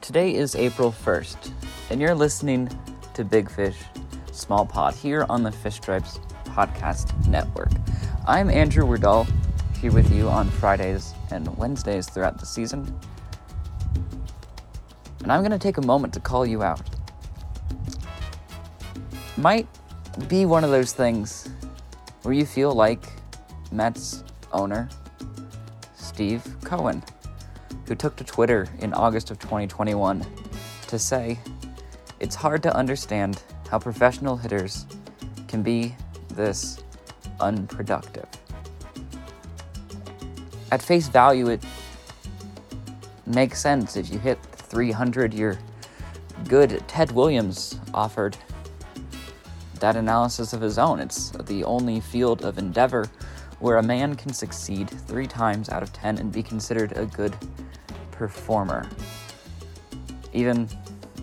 Today is April 1st, and you're listening to Big Fish, Small Pod here on the Fish Stripes Podcast Network. I'm Andrew Werdal, here with you on Fridays and Wednesdays throughout the season. And I'm going to take a moment to call you out. Might be one of those things where you feel like Mets owner Steve Cohen who took to Twitter in August of 2021 to say, It's hard to understand how professional hitters can be this unproductive. At face value, it makes sense if you hit 300, you're good. Ted Williams offered that analysis of his own. It's the only field of endeavor where a man can succeed three times out of 10 and be considered a good performer. Even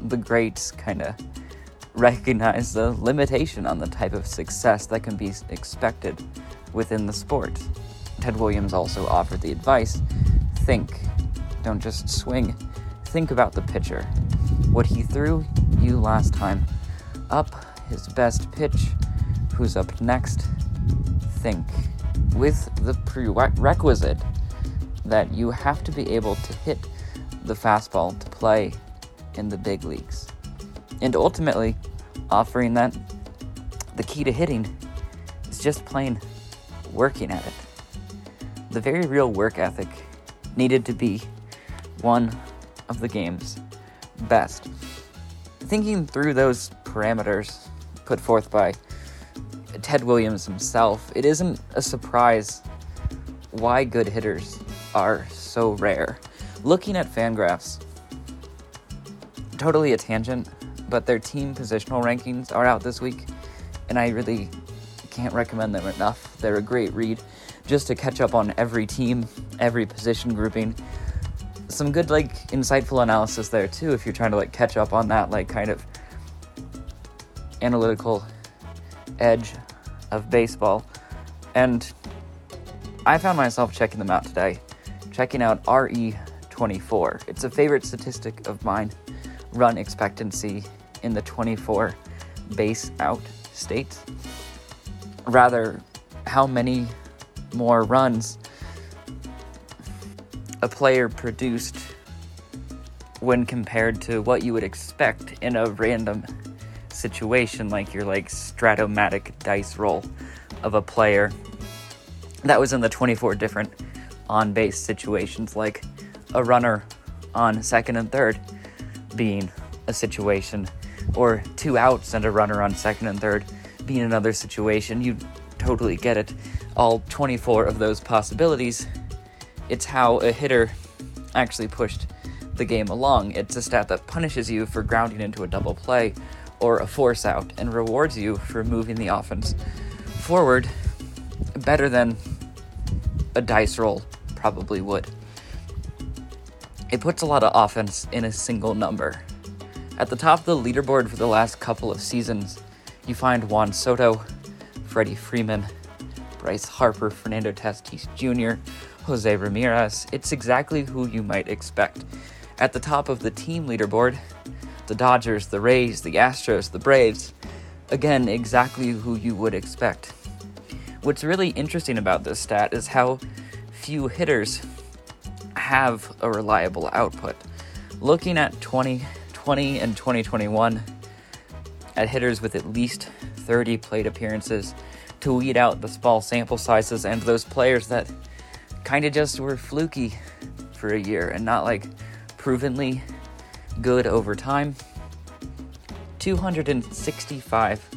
the greats kind of recognize the limitation on the type of success that can be expected within the sport. Ted Williams also offered the advice think, don't just swing. Think about the pitcher. What he threw you last time. Up his best pitch. Who's up next? Think. With the prerequisite that you have to be able to hit the fastball to play in the big leagues. And ultimately, offering that the key to hitting is just plain working at it. The very real work ethic needed to be one of the game's best. Thinking through those parameters put forth by Ted Williams himself, it isn't a surprise why good hitters are so rare. Looking at Fangraphs, totally a tangent, but their team positional rankings are out this week, and I really can't recommend them enough. They're a great read just to catch up on every team, every position grouping. Some good, like, insightful analysis there, too, if you're trying to, like, catch up on that, like, kind of analytical edge of baseball. And I found myself checking them out today, checking out RE24. It's a favorite statistic of mine run expectancy in the 24 base out states. Rather, how many more runs a player produced when compared to what you would expect in a random situation like your like Strat-O-Matic dice roll of a player that was in the 24 different on base situations, like a runner on second and third being a situation, or two outs and a runner on second and third being another situation. You totally get it. All 24 of those possibilities. It's how a hitter actually pushed the game along. It's a stat that punishes you for grounding into a double play or a force out and rewards you for moving the offense forward better than a dice roll probably would. It puts a lot of offense in a single number. At the top of the leaderboard for the last couple of seasons, you find Juan Soto, Freddie Freeman, Bryce Harper, Fernando Tatis Jr., Jose Ramirez. It's exactly who you might expect. At the top of the team leaderboard, the Dodgers, the Rays, the Astros, the Braves. Again, exactly who you would expect. What's really interesting about this stat is how few hitters have a reliable output. looking at 2020 and 2021 at hitters with at least 30 plate appearances to weed out the small sample sizes and those players that kind of just were fluky for a year and not like provenly good over time. 265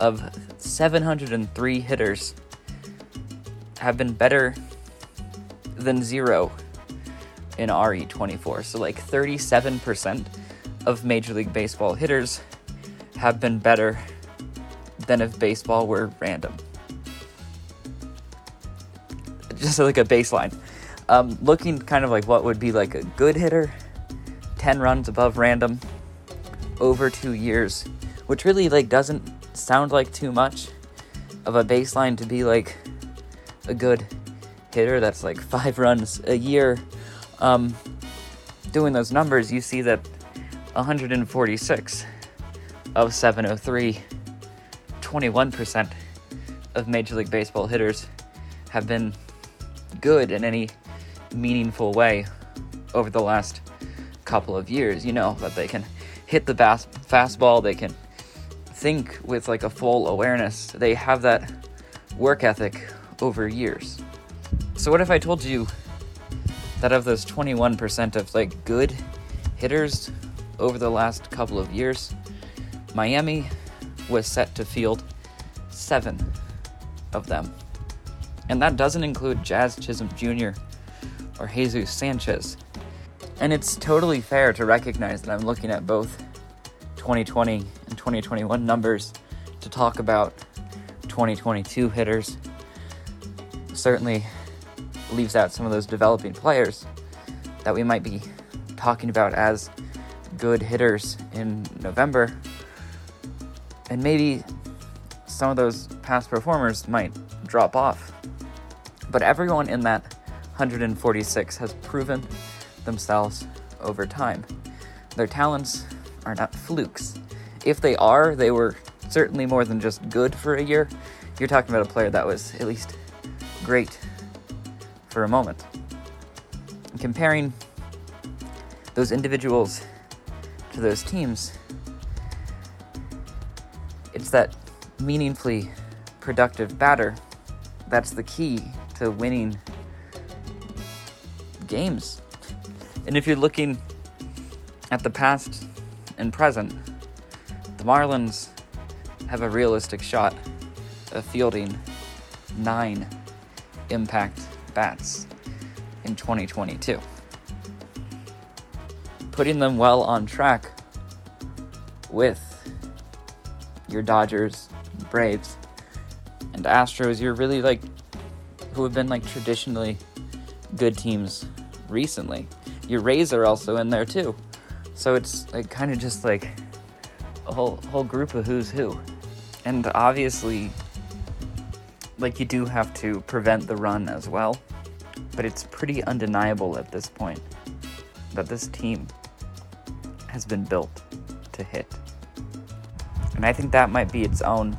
of 703 hitters have been better than zero in RE24. So, like 37% of Major League Baseball hitters have been better than if baseball were random. Just like a baseline. Um, looking kind of like what would be like a good hitter 10 runs above random over two years, which really like doesn't sound like too much of a baseline to be like a good hitter that's like five runs a year. Um, doing those numbers, you see that 146 of 703, 21% of Major League Baseball hitters have been good in any meaningful way over the last couple of years. You know, that they can hit the bas- fastball, they can think with like a full awareness. They have that work ethic over years. So, what if I told you that of those 21% of like good hitters over the last couple of years, Miami was set to field seven of them. And that doesn't include Jazz Chisholm Jr. or Jesus Sanchez. And it's totally fair to recognize that I'm looking at both 2020 and 2021 numbers to talk about 2022 hitters. Certainly leaves out some of those developing players that we might be talking about as good hitters in November. And maybe some of those past performers might drop off. But everyone in that 146 has proven themselves over time. Their talents are not flukes. If they are, they were certainly more than just good for a year. You're talking about a player that was at least great for a moment. And comparing those individuals to those teams, it's that meaningfully productive batter that's the key to winning games. And if you're looking at the past and present, the Marlins have a realistic shot of fielding nine impact bats in 2022. Putting them well on track with your Dodgers, Braves, and Astros, you're really like who have been like traditionally good teams recently. Your Rays are also in there too. So it's like kind of just like a whole whole group of who's who. And obviously like you do have to prevent the run as well. But it's pretty undeniable at this point that this team has been built to hit. And I think that might be its own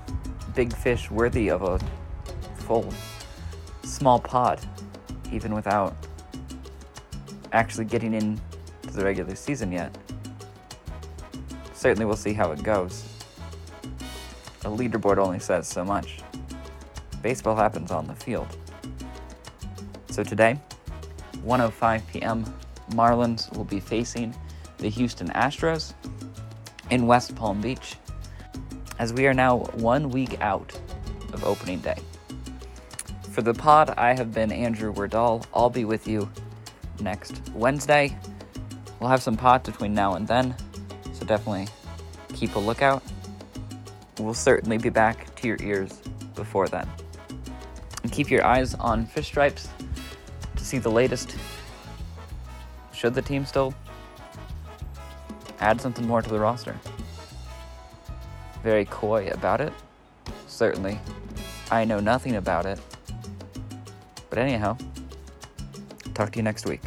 big fish worthy of a full small pod, even without actually getting into the regular season yet. Certainly, we'll see how it goes. A leaderboard only says so much. Baseball happens on the field. So today, 1:05 p.m., Marlins will be facing the Houston Astros in West Palm Beach as we are now one week out of opening day. For the pod, I have been Andrew Wardall. I'll be with you next Wednesday. We'll have some pods between now and then, so definitely keep a lookout. We'll certainly be back to your ears before then. And keep your eyes on Fish Stripes to see the latest. Should the team still add something more to the roster? Very coy about it. Certainly, I know nothing about it. But anyhow, talk to you next week.